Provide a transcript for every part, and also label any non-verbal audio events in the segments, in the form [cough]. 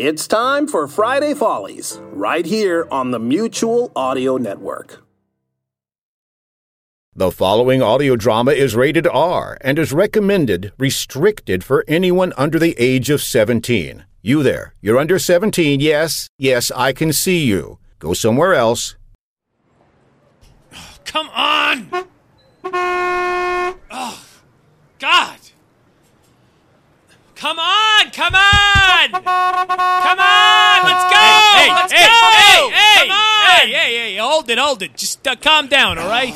It's time for Friday Follies, right here on the Mutual Audio Network. The following audio drama is rated R and is recommended restricted for anyone under the age of 17. You there, you're under 17, yes, yes, I can see you. Go somewhere else. Come on! Oh, God! Come on! Come on! Come on! Let's go! Hey, Let's hey, go! hey, hey, Come on! hey, hey, hey, hold it, hold it. Just uh, calm down, all right?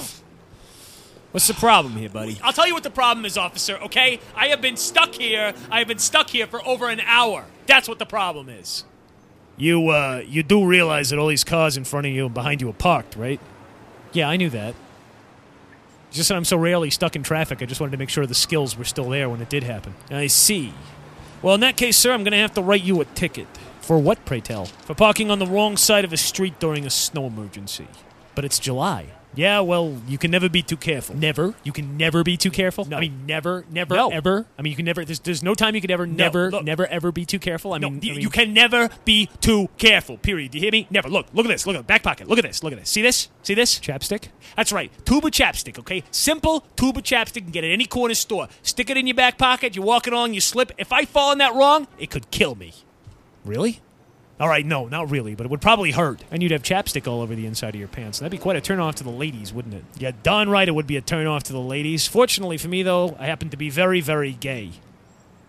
What's the problem here, buddy? I'll tell you what the problem is, officer, okay? I have been stuck here. I have been stuck here for over an hour. That's what the problem is. You, uh, you do realize that all these cars in front of you and behind you are parked, right? Yeah, I knew that. Just that I'm so rarely stuck in traffic, I just wanted to make sure the skills were still there when it did happen. I see. Well, in that case, sir, I'm going to have to write you a ticket. For what, pray tell? For parking on the wrong side of a street during a snow emergency. But it's July. Yeah, well, you can never be too careful. Never? You can never be too careful? No. I mean, never, never, No. ever? I mean, you can never, there's, there's no time you could ever, never, look. never, ever be too careful? I No, mean, y- I mean- you can never be too careful. Period. Do you hear me? Never. Look. Look at this. Look at the back pocket. Look at this. Look at this. See this? See this? Chapstick? That's right. Tube of chapstick. Okay. Simple tube of chapstick. You can get it at any corner store. Stick it in your back pocket. You're walking along. You slip. If I fall in that wrong, it could kill me. Really? All right. No, not really, but it would probably hurt. And you'd have chapstick all over the inside of your pants. That'd be quite a turn off to the ladies, wouldn't it? Yeah, darn right it would be a turn off to the ladies. Fortunately for me, though, I happen to be very, very gay.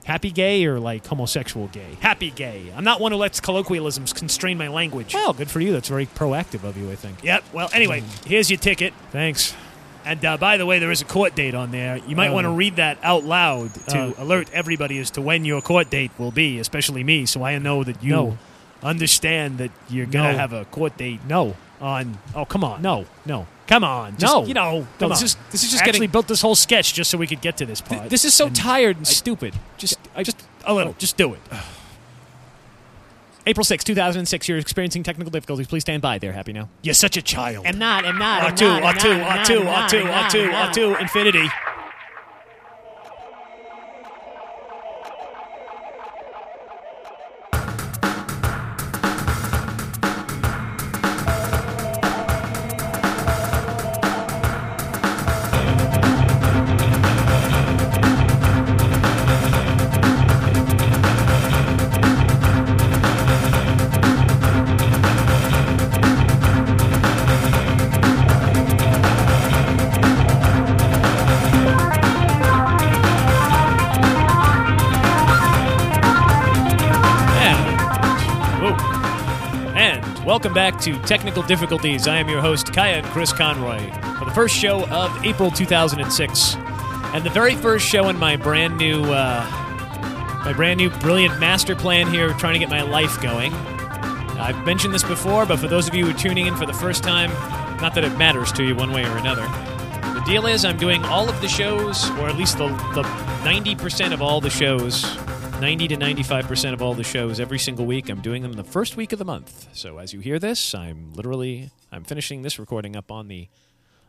Happy gay or like homosexual gay? Happy gay. I'm not one who lets colloquialisms constrain my language. Well, good for you. That's very proactive of you, I think. Yep. Well, anyway, here's your ticket. Thanks. And uh, by the way, there is a court date on there. You might Oh. want to read that out loud to Oh. alert everybody as to when your court date will be, especially me, so I know that you No. Understand that you're going to No. have a court date No. on. Oh, come on. No. No. Come on. Just, No. You know, No, this on. is- this is just I actually getting- built this whole sketch just so we could get to this part. Th- this is so And tired and stupid. Just, I just. a little. Oh. Just do it. April 6, 2006. You're experiencing technical difficulties. Please stand by there. Happy now? You're such a child. I'm not. I'm not. I'm R2, not, I'm R2, not, I'm R2, not, R2, I'm not, R2, I'm not. R2, infinity. Welcome back to Technical Difficulties. I am your host, Cayenne Chris Conroy, for the first show of April 2006, and the very first show in my brand new, uh, my brand new brilliant master plan here, trying to get my life going. I've mentioned this before, but for those of you who are tuning in for the first time, not that it matters to you one way or another. The deal is, I'm doing all of the shows, or at least the, the 90% of all the shows, 90 to 95% of all the shows every single week. I'm doing them the first week of the month. So as you hear this, I'm literally I'm finishing this recording up on the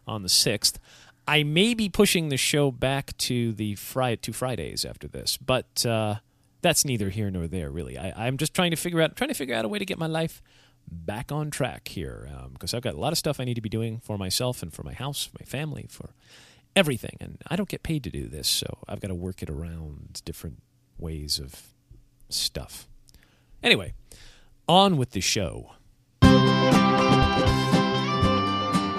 on the 6th. I may be pushing the show back to the Friday to Fridays after this, but uh, that's neither here nor there, really. I, I'm just trying to figure out trying to figure out a way to get my life back on track here because I've got a lot of stuff I need to be doing for myself and for my house, my family, for everything, and I don't get paid to do this, so I've got to work it around different ways of stuff. Anyway, on with the show.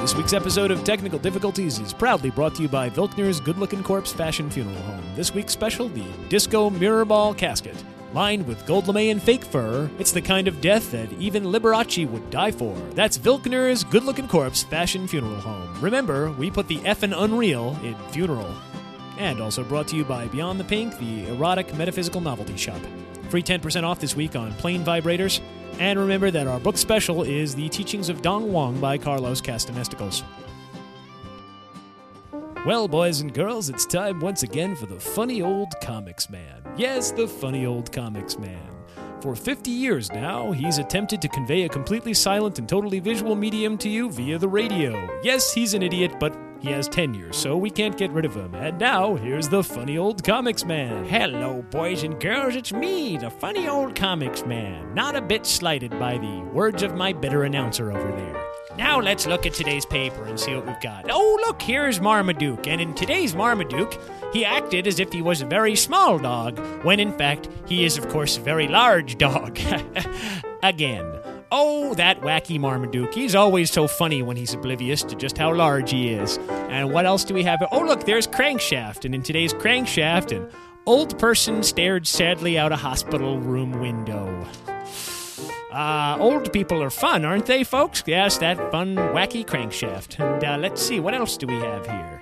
This week's episode of Technical Difficulties is proudly brought to you by Vilkner's Good Looking Corpse Fashion Funeral Home. This week's special, the Disco Mirror Ball Casket. Lined with gold lame and fake fur, it's the kind of death that even Liberace would die for. That's Vilkner's Good Looking Corpse Fashion Funeral Home. Remember, we put the F and unreal in funeral. And also brought to you by Beyond the Pink, the erotic metaphysical novelty shop. Free 10% off this week on plain vibrators. And remember that our book special is The Teachings of Dong Wang by Carlos Castanesticles. Well, boys and girls, it's time once again for the funny old comics man. Yes, the funny old comics man. For 50 years now, he's attempted to convey a completely silent and totally visual medium to you via the radio. Yes, he's an idiot, but he has tenure, so we can't get rid of him. And now, here's the funny old comics man. Hello, boys and girls, it's me, the funny old comics man. Not a bit slighted by the words of my bitter announcer over there. Now let's look at today's paper and see what we've got. Oh, look, here's Marmaduke. And in today's Marmaduke, he acted as if he was a very small dog, when in fact, he is, of course, a very large dog. [laughs] Again. Oh, that wacky Marmaduke. He's always so funny when he's oblivious to just how large he is. And what else do we have? Oh, look, there's Crankshaft. And in today's Crankshaft, an old person stared sadly out a hospital room window. Uh, old people are fun, aren't they, folks? Yes, that fun, wacky crankshaft. And uh, let's see, what else do we have here?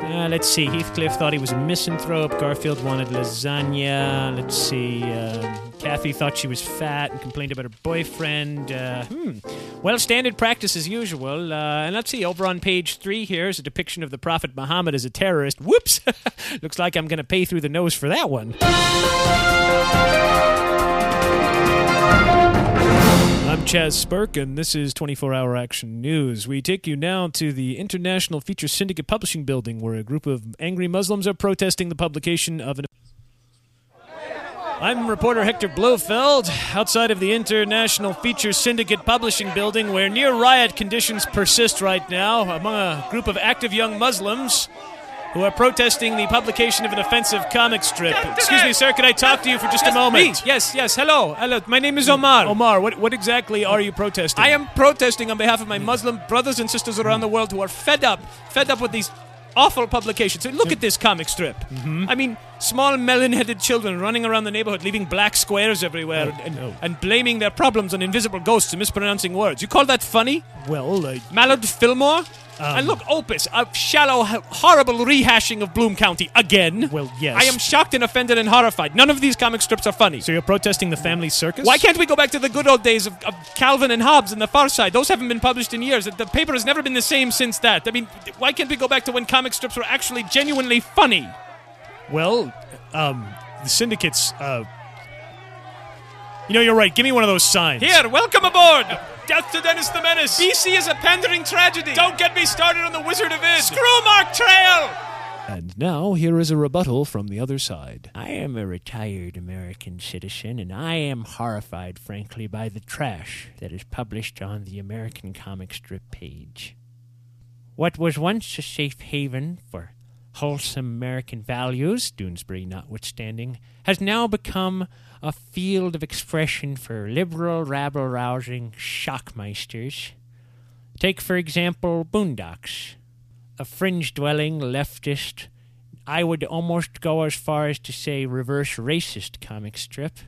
Uh, let's see, Heathcliff thought he was a misanthrope. Garfield wanted lasagna. Let's see, uh, Cathy thought she was fat and complained about her boyfriend. Uh, hmm. Well, standard practice as usual. Uh, and let's see, over on page three here is a depiction of the Prophet Muhammad as a terrorist. Whoops! [laughs] Looks like I'm going to pay through the nose for that one. I'm Chaz and this is 24 Hour Action News. We take you now to the International Feature Syndicate Publishing Building, where a group of angry Muslims are protesting the publication of an. I'm reporter Hector Blofeld outside of the International Feature Syndicate Publishing Building, where near riot conditions persist right now among a group of active young Muslims who are protesting the publication of an offensive comic strip. Excuse me, sir, can I talk to you for just a moment? Me. Yes, yes. Hello, hello. My name is Omar. Omar, what, what exactly are you protesting? I am protesting on behalf of my Muslim brothers and sisters around the world who are fed up, fed up with these awful publications. Look at this comic strip. Mm-hmm. I mean, small melon-headed children running around the neighborhood, leaving black squares everywhere, Oh, and, no. and blaming their problems on invisible ghosts and mispronouncing words. You call that funny? Well, uh, Mallard Fillmore? Um, and look, Opus, a shallow, horrible rehashing of Bloom County again. Well, yes. I am shocked and offended and horrified. None of these comic strips are funny. so you're protesting the family circus? Why can't we go back to the good old days of, of Calvin and Hobbes and the Far Side? Those haven't been published in years. The paper has never been the same since that. I mean, why can't we go back to when comic strips were actually genuinely funny? Well, um, the syndicates, uh. You know, you're right. Give me one of those signs. Here, welcome aboard! Death to Dennis the Menace! BC is a pandering tragedy! Don't get me started on the Wizard of Id! Screw Mark Trail! And now, here is a rebuttal from the other side. I am a retired American citizen, and I am horrified, frankly, by the trash that is published on the American comic strip page. What was once a safe haven for wholesome American values, Doonesbury notwithstanding, has now become a field of expression for liberal, rabble rousing shockmeisters. Take, for example, Boondocks, a fringe dwelling leftist, I would almost go as far as to say reverse racist comic strip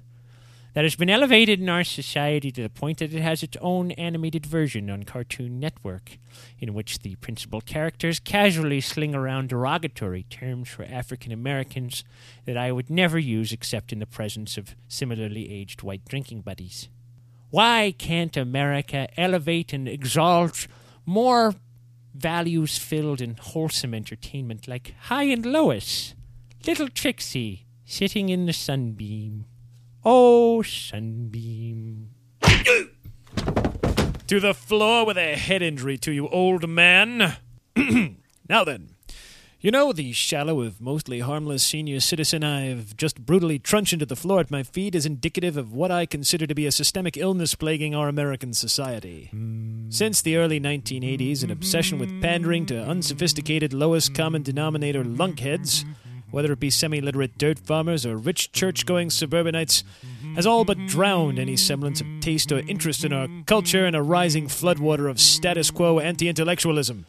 that has been elevated in our society to the point that it has its own animated version on Cartoon Network, in which the principal characters casually sling around derogatory terms for African Americans that I would never use except in the presence of similarly aged white drinking buddies. Why can't America elevate and exalt more values filled and wholesome entertainment like Hi and Lois, Little Trixie, sitting in the sunbeam? Oh, sunbeam. To the floor with a head injury to you, old man. [clears throat] now then, you know the shallow if mostly harmless senior citizen I've just brutally truncheoned to the floor at my feet is indicative of what I consider to be a systemic illness plaguing our American society. Since the early 1980s, an obsession with pandering to unsophisticated lowest common denominator lunkheads, whether it be semi literate dirt farmers or rich church going suburbanites, has all but drowned any semblance of taste or interest in our culture in a rising floodwater of status quo anti intellectualism.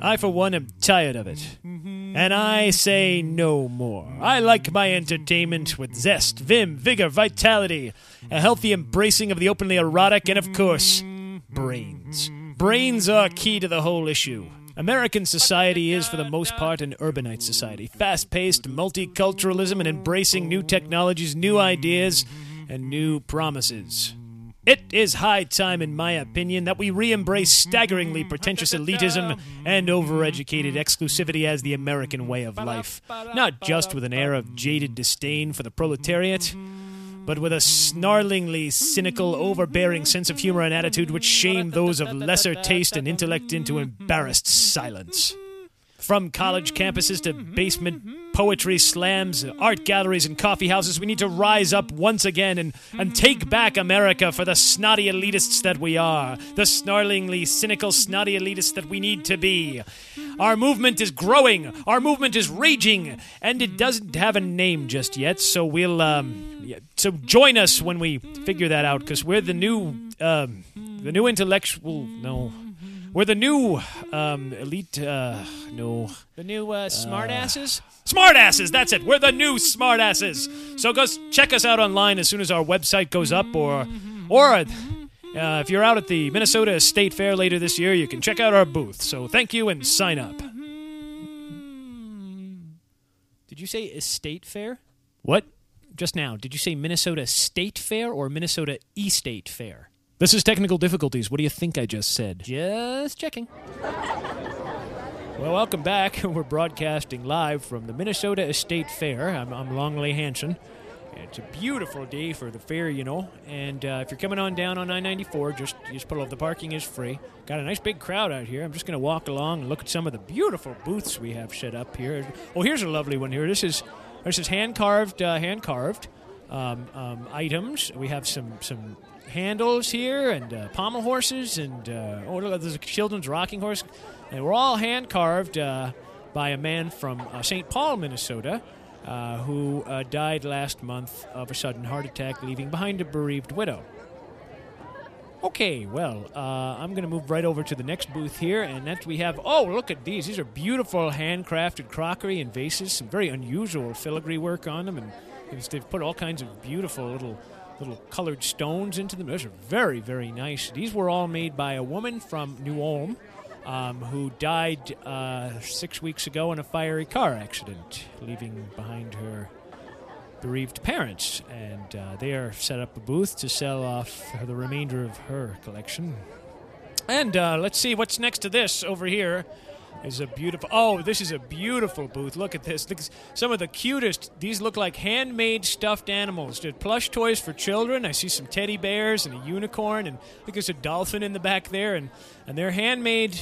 I, for one, am tired of it. And I say no more. I like my entertainment with zest, vim, vigor, vitality, a healthy embracing of the openly erotic, and of course, brains. Brains are key to the whole issue. American society is, for the most part, an urbanite society. Fast paced multiculturalism and embracing new technologies, new ideas, and new promises. It is high time, in my opinion, that we re embrace staggeringly pretentious elitism and overeducated exclusivity as the American way of life. Not just with an air of jaded disdain for the proletariat, but with a snarlingly cynical, overbearing sense of humor and attitude which shame those of lesser taste and intellect into embarrassed silence. From college campuses to basement poetry slams, art galleries, and coffee houses, we need to rise up once again and, and take back America for the snotty elitists that we are, the snarlingly cynical, snotty elitists that we need to be. Our movement is growing, our movement is raging, and it doesn't have a name just yet, so we'll, um, so join us when we figure that out, because we're the new, um, the new intellectual, no. We're the new um, elite. Uh, no, The new uh, smartasses? smartasses. That's it. We're the new smartasses. So go check us out online as soon as our website goes up, or or uh, if you're out at the Minnesota State Fair later this year, you can check out our booth. So thank you and sign up. Did you say estate fair? What? Just now, did you say Minnesota State Fair or Minnesota E-State Fair? This is technical difficulties. What do you think I just said? Just checking. Well, welcome back. [laughs] We're broadcasting live from the Minnesota Estate Fair. I'm, I'm Longley Hanson. It's a beautiful day for the fair, you know. And uh, if you're coming on down on I-94, just just pull up. The parking is free. Got a nice big crowd out here. I'm just going to walk along and look at some of the beautiful booths we have set up here. Oh, here's a lovely one here. This is this is hand carved, uh, hand carved um, um, items. We have some some handles here and uh, pommel horses and uh, oh there's a children's rocking horse, and we're all hand carved uh, by a man from uh, St. Paul, Minnesota, uh, who uh, died last month of a sudden heart attack, leaving behind a bereaved widow. Okay, well, I'm going to move right over to the next booth here, and next we have. Oh, look at these! These are beautiful handcrafted crockery and vases. Some very unusual filigree work on them, and they've put all kinds of beautiful little little colored stones into them. Those are very, very nice. These were all made by a woman from New Ulm. Um, who died uh, six weeks ago in a fiery car accident, leaving behind her bereaved parents, and uh, they are set up a booth to sell off the remainder of her collection. And uh, let's see what's next to this over here. Is a beautiful. Oh, this is a beautiful booth. Look at this. Look, some of the cutest. These look like handmade stuffed animals. They're plush toys for children. I see some teddy bears and a unicorn, and I think there's a dolphin in the back there, and and they're handmade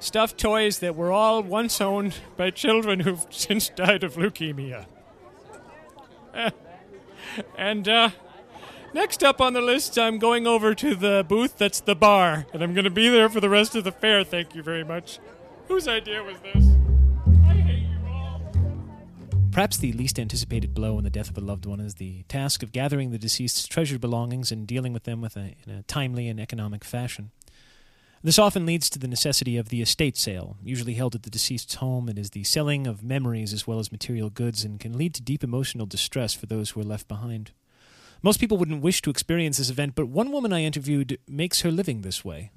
stuffed toys that were all once owned by children who've [laughs] since died of leukemia. [laughs] And uh, next up on the list, I'm going over to the booth that's the bar, and I'm going to be there for the rest of the fair. Thank you very much. Whose idea was this? I hate you all. Perhaps the least anticipated blow in the death of a loved one is the task of gathering the deceased's treasured belongings and dealing with them with a, in a timely and economic fashion. This often leads to the necessity of the estate sale, usually held at the deceased's home. It is the selling of memories as well as material goods and can lead to deep emotional distress for those who are left behind. Most people wouldn't wish to experience this event, but one woman I interviewed makes her living this way.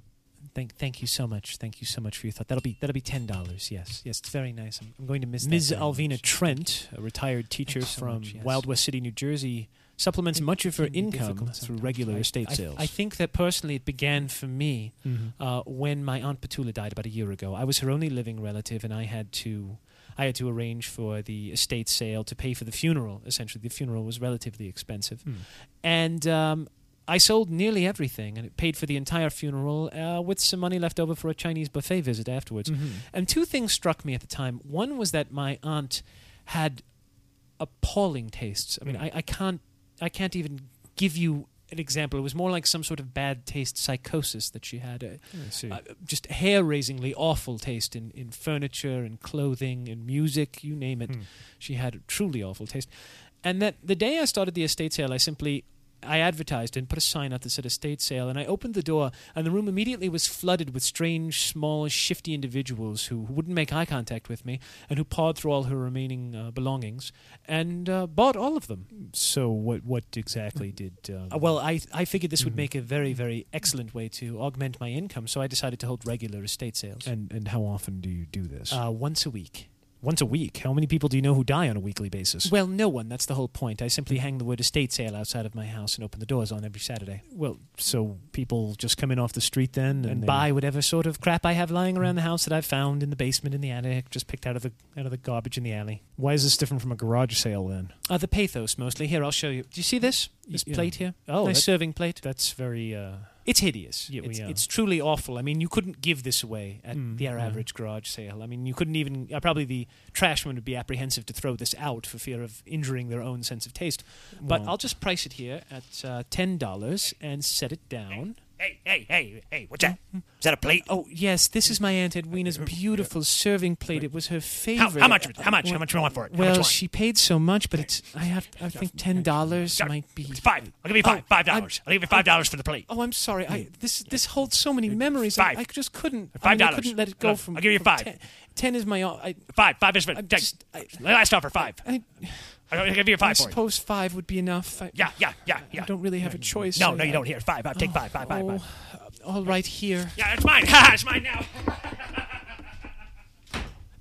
Thank, thank you so much. Thank you so much for your thought. That'll be that'll be ten dollars. Yes, yes, it's very nice. I'm, I'm going to miss Ms. Alvina much. Trent, a retired teacher so from much, yes. Wild West City, New Jersey, supplements much of her income through sometimes. regular I- estate I- sales. I think that personally it began for me Mhm. uh, when my aunt Petula died about a year ago. I was her only living relative, and I had to I had to arrange for the estate sale to pay for the funeral. Essentially, the funeral was relatively expensive, Hmm. and um, I sold nearly everything, and it paid for the entire funeral uh, with some money left over for a Chinese buffet visit afterwards. Mhm. And two things struck me at the time. One was that my aunt had appalling tastes. I mean, I, I can't I can't even give you an example. It was more like some sort of bad taste psychosis that she had. Uh, uh, just hair-raisingly awful taste in, in furniture and clothing and music, you name it. Hmm. She had a truly awful taste. And that the day I started the estate sale, I simply I advertised and put a sign out that said estate sale, and I opened the door, and the room immediately was flooded with strange, small, shifty individuals who wouldn't make eye contact with me and who pawed through all her remaining uh, belongings and uh, bought all of them. So what what exactly did? Um, Uh, well, I I figured this would make a very very excellent way to augment my income, so I decided to hold regular estate sales. and and how often do you do this? Uh, once a week. Once a week. How many people do you know who die on a weekly basis? Well, no one. That's the whole point. I simply hang the word estate sale outside of my house and open the doors on every Saturday. Well, so people just come in off the street then And they- buy whatever sort of crap I have lying around the house that I've found in the basement, in the attic, just picked out of the out of the garbage in the alley. Why is this different from a garage sale then? Uh, the pathos mostly. Here, I'll show you. Do you see this? This Yeah. plate here? Oh, nice serving plate. That's very. Uh, It's hideous. Yeah, it's, yeah. it's truly awful. I mean, you couldn't give this away at Mm, the yeah. average garage sale. I mean, you couldn't even. Uh, probably the trashman would be apprehensive to throw this out for fear of injuring their own sense of taste. But Well- I'll just price it here at uh, ten dollars and set it down. Hey, hey, hey, hey, what's that? Is that a plate? Oh yes, this is my aunt Edwina's beautiful serving plate. It was her favorite. how much? How much? How much do you want for it? How much Well, want? she paid so much, but it's. I have. I think ten dollars might be It's five. I'll give you five. Oh, five I'm- dollars. I'll give you five dollars for the plate. Oh, I'm sorry. I hmm. this this holds so many memories. I, Five. I just couldn't. I Five mean, I dollars. couldn't let it go from. I'll give you from five. Ten, ten is my. I, Five. Five is for. I'm just- I- last offer. Five. I, I'll give you I five it. suppose five would be enough. I, Yeah, yeah, yeah, yeah. I don't really have a choice. No, I- no, you don't. Here, five. Five. Take five. Five. Five. Oh, five. all right here. Yeah, it's mine. Ha! [laughs] It's mine now. [laughs]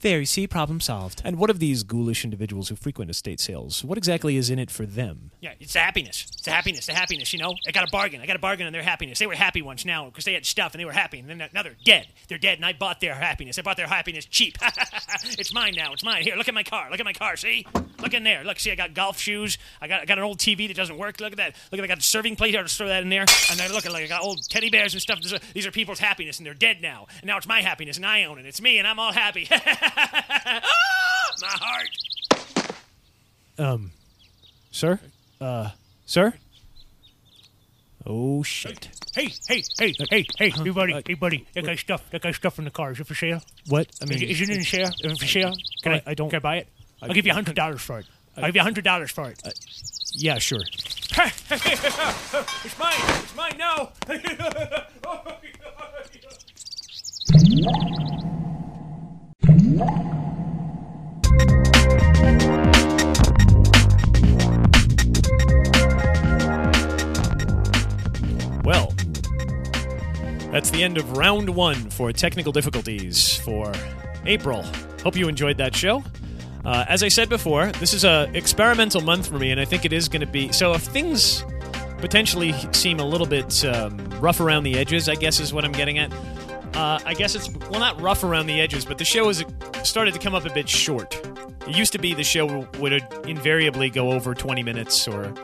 There, you see, problem solved. and what of these ghoulish individuals who frequent estate sales? What exactly is in it for them? Yeah, it's the happiness. It's the happiness. The happiness. You know, I got a bargain. I got a bargain on their happiness. They were happy once now because they had stuff and they were happy, and then now they're dead. They're dead, and I bought their happiness. I bought their happiness cheap. [laughs] it's mine now. It's mine. Here, look at my car. Look at my car. See? Look in there. Look. See, I got golf shoes. I got I got an old TV that doesn't work. Look at that. Look at I got a serving plate. I'll just throw that in there. And then look at like I got old teddy bears and stuff. These are, these are people's happiness, and they're dead now. And now it's my happiness, and I own it. It's me, and I'm all happy. [laughs] my heart. Um, sir? Uh, sir? Oh, shit. Hey, hey, hey, hey, hey, hey, buddy, hey, buddy. That guy's stuff. That guy's stuff in the car. Is it for sale? What? I mean, Is it in sale? Is it for sale? Can I- I, I don't- Can I buy it? I'll give you a hundred dollars for it. I'll give you a hundred dollars for it. yeah, sure. [laughs] it's mine. It's mine now. [laughs] end of round one for technical difficulties for April. Hope you enjoyed that show. Uh, as I said before, this is a experimental month for me, and I think it is going to be. So if things potentially seem a little bit um, rough around the edges, I guess is what I'm getting at. Uh, I guess it's well, not rough around the edges, but the show has started to come up a bit short. It used to be the show would invariably go over 20 minutes, or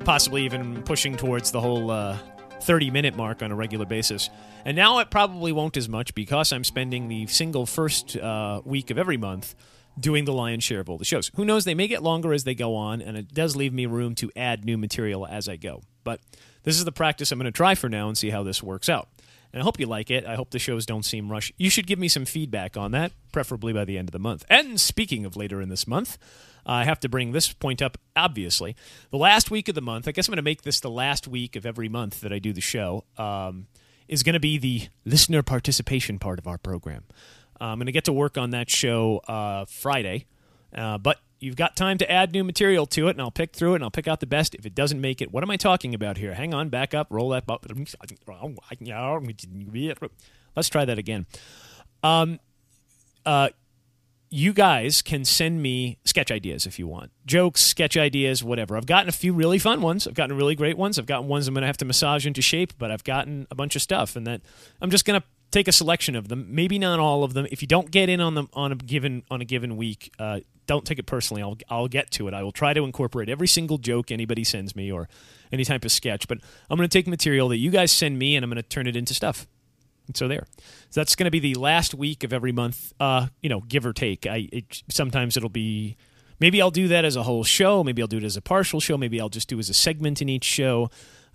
possibly even pushing towards the whole uh, 30 minute mark on a regular basis. And now it probably won't as much because I'm spending the single first uh, week of every month doing the lion's share of all the shows. Who knows? They may get longer as they go on, and it does leave me room to add new material as I go. But this is the practice I'm going to try for now and see how this works out. And I hope you like it. I hope the shows don't seem rushed. You should give me some feedback on that, preferably by the end of the month. And speaking of later in this month, I have to bring this point up, obviously. The last week of the month, I guess I'm going to make this the last week of every month that I do the show, um, is going to be the listener participation part of our program. Uh, I'm going to get to work on that show uh, Friday, uh, but you've got time to add new material to it, and I'll pick through it and I'll pick out the best. If it doesn't make it, what am I talking about here? Hang on, back up, roll that. bu- Let's try that again. Um, uh, you guys can send me sketch ideas if you want. Jokes sketch ideas whatever. I've gotten a few really fun ones. I've gotten really great ones. I've gotten ones i'm going to have to massage into shape but i've gotten a bunch of stuff and that i'm just going to take a selection of them. Maybe not all of them. If you don't get in on them on a given on a given week uh, don't take it personally. I'll, I'll get to it. I will try to incorporate every single joke anybody sends me or any type of sketch but i'm going to take material that you guys send me and i'm going to turn it into stuff so there. So that's going to be the last week of every month. Uh, you know, give or take. I it, sometimes it'll be. Maybe I'll do that as a whole show. Maybe I'll do it as a partial show. Maybe I'll just do as a segment in each show.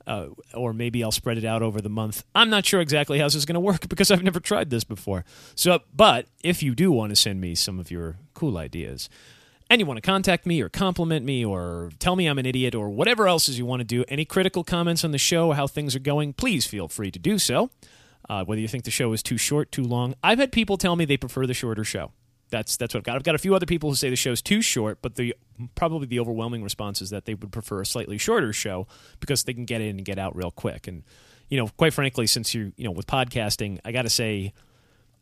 Uh, or maybe I'll spread it out over the month. I'm not sure exactly how this is going to work [laughs] because I've never tried this before. So, but if you do want to send me some of your cool ideas, and you want to contact me or compliment me or tell me I'm an idiot or whatever else is you want to do, any critical comments on the show, how things are going, please feel free to do so. Uh, whether you think the show is too short, too long. I've had people tell me they prefer the shorter show. That's that's what I've got. I've got a few other people who say the show's too short, but the probably the overwhelming response is that they would prefer a slightly shorter show because they can get in and get out real quick. And you know, quite frankly, since you you know with podcasting, I got to say,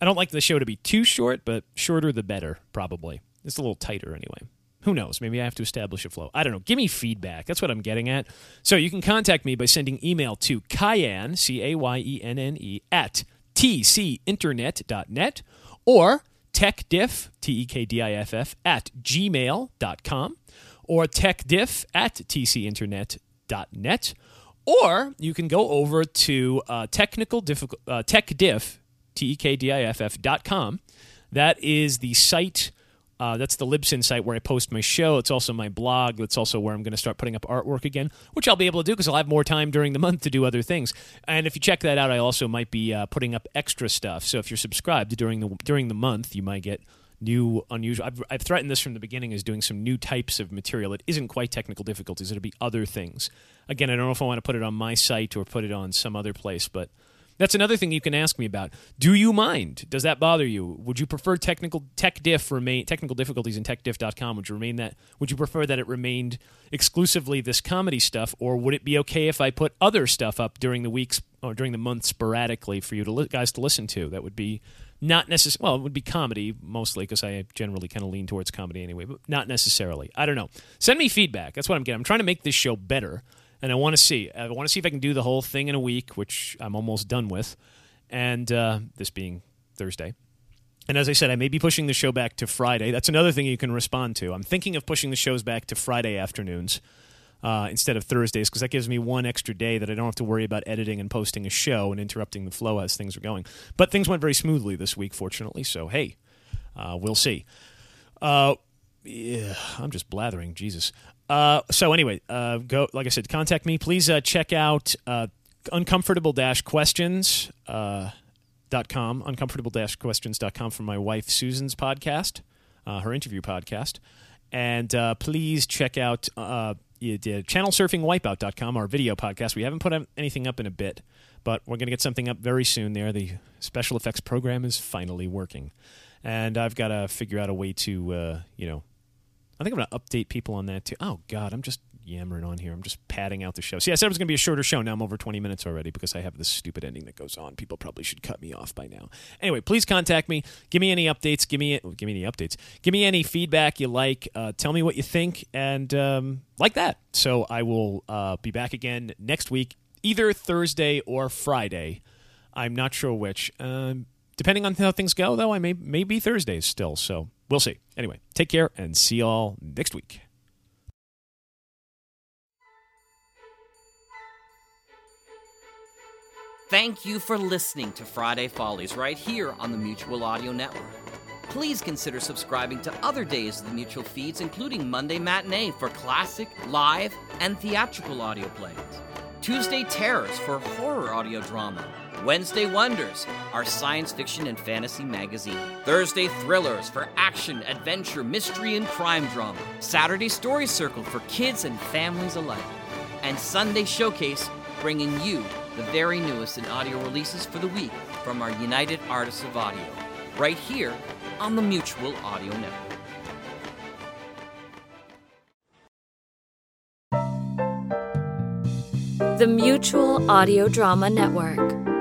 I don't like the show to be too short, but shorter the better. Probably it's a little tighter anyway. Who knows? Maybe I have to establish a flow. I don't know. Give me feedback. That's what I'm getting at. So you can contact me by sending email to Cayenne, C A Y E N N E, at tcinternet.net or tekdiff, T E K D I F F, at gmail.com or tekdiff at tcinternet.net. Or you can go over to uh, technical difficult, uh, tekdiff, T E K D I F F dot com. That is the site. Uh, that's the Libsyn site where I post my show. It's also my blog. That's also where I'm going to start putting up artwork again, which I'll be able to do because I'll have more time during the month to do other things. And if you check that out, I also might be uh, putting up extra stuff. So if you're subscribed during the during the month, you might get new, unusual. I've, I've threatened this from the beginning as doing some new types of material. It isn't quite technical difficulties. It'll be other things. Again, I don't know if I want to put it on my site or put it on some other place, but that's another thing you can ask me about. Do you mind? Does that bother you? Would you prefer technical tech diff remain technical difficulties in tekdiff.com would you remain that would you prefer that it remained exclusively this comedy stuff or would it be okay if I put other stuff up during the weeks or during the month sporadically for you to li- guys to listen to? That would be not necessarily well, it would be comedy mostly because I generally kind of lean towards comedy anyway, but not necessarily. I don't know. Send me feedback. That's what I'm getting. I'm trying to make this show better and I want to see. I want to see if I can do the whole thing in a week, which I'm almost done with, and uh, this being Thursday. And as I said, I may be pushing the show back to Friday. That's another thing you can respond to. I'm thinking of pushing the shows back to Friday afternoons uh, instead of Thursdays because that gives me one extra day that I don't have to worry about editing and posting a show and interrupting the flow as things are going. But things went very smoothly this week, fortunately. So hey, uh, we'll see. Uh, yeah, I'm just blathering. Jesus. Uh, so anyway, uh, go like I said, contact me. Please uh, check out uh, uncomfortable questions uh, dot com uncomfortable questions.com from my wife Susan's podcast, her interview podcast. And please check out uh, channelsurfingwipeout.com, our video podcast. We haven't put anything up in a bit, but we're going to get something up very soon there. The special effects program is finally working. And I've got to figure out a way to, you know, I think I'm going to update people on that too. Oh, God, I'm just yammering on here. I'm just padding out the show. See, I said it was going to be a shorter show. Now I'm over 20 minutes already because I have this stupid ending that goes on. People probably should cut me off by now. Anyway, please contact me. Give me any updates. Give me give me any updates. Give me any feedback you like. Uh, tell me what you think and um, like that. So I will uh, be back again next week, either Thursday or Friday. I'm not sure which. Um, depending on how things go, though, I may may be Thursdays still. So we'll see. Anyway, take care and see y'all next week. Thank you for listening to Friday Follies right here on the Mutual Audio Network. Please consider subscribing to other days of the Mutual feeds, including Monday Matinee for classic, live, and theatrical audio plays, Tuesday Terrors for horror audio drama, Wednesday Wonders, our science fiction and fantasy magazine. Thursday Thrillers for action, adventure, mystery, and crime drama. Saturday Story Circle for kids and families alike. And Sunday Showcase, bringing you the very newest in audio releases for the week from our United Artists of Audio, right here on the Mutual Audio Network. The Mutual Audio Drama Network,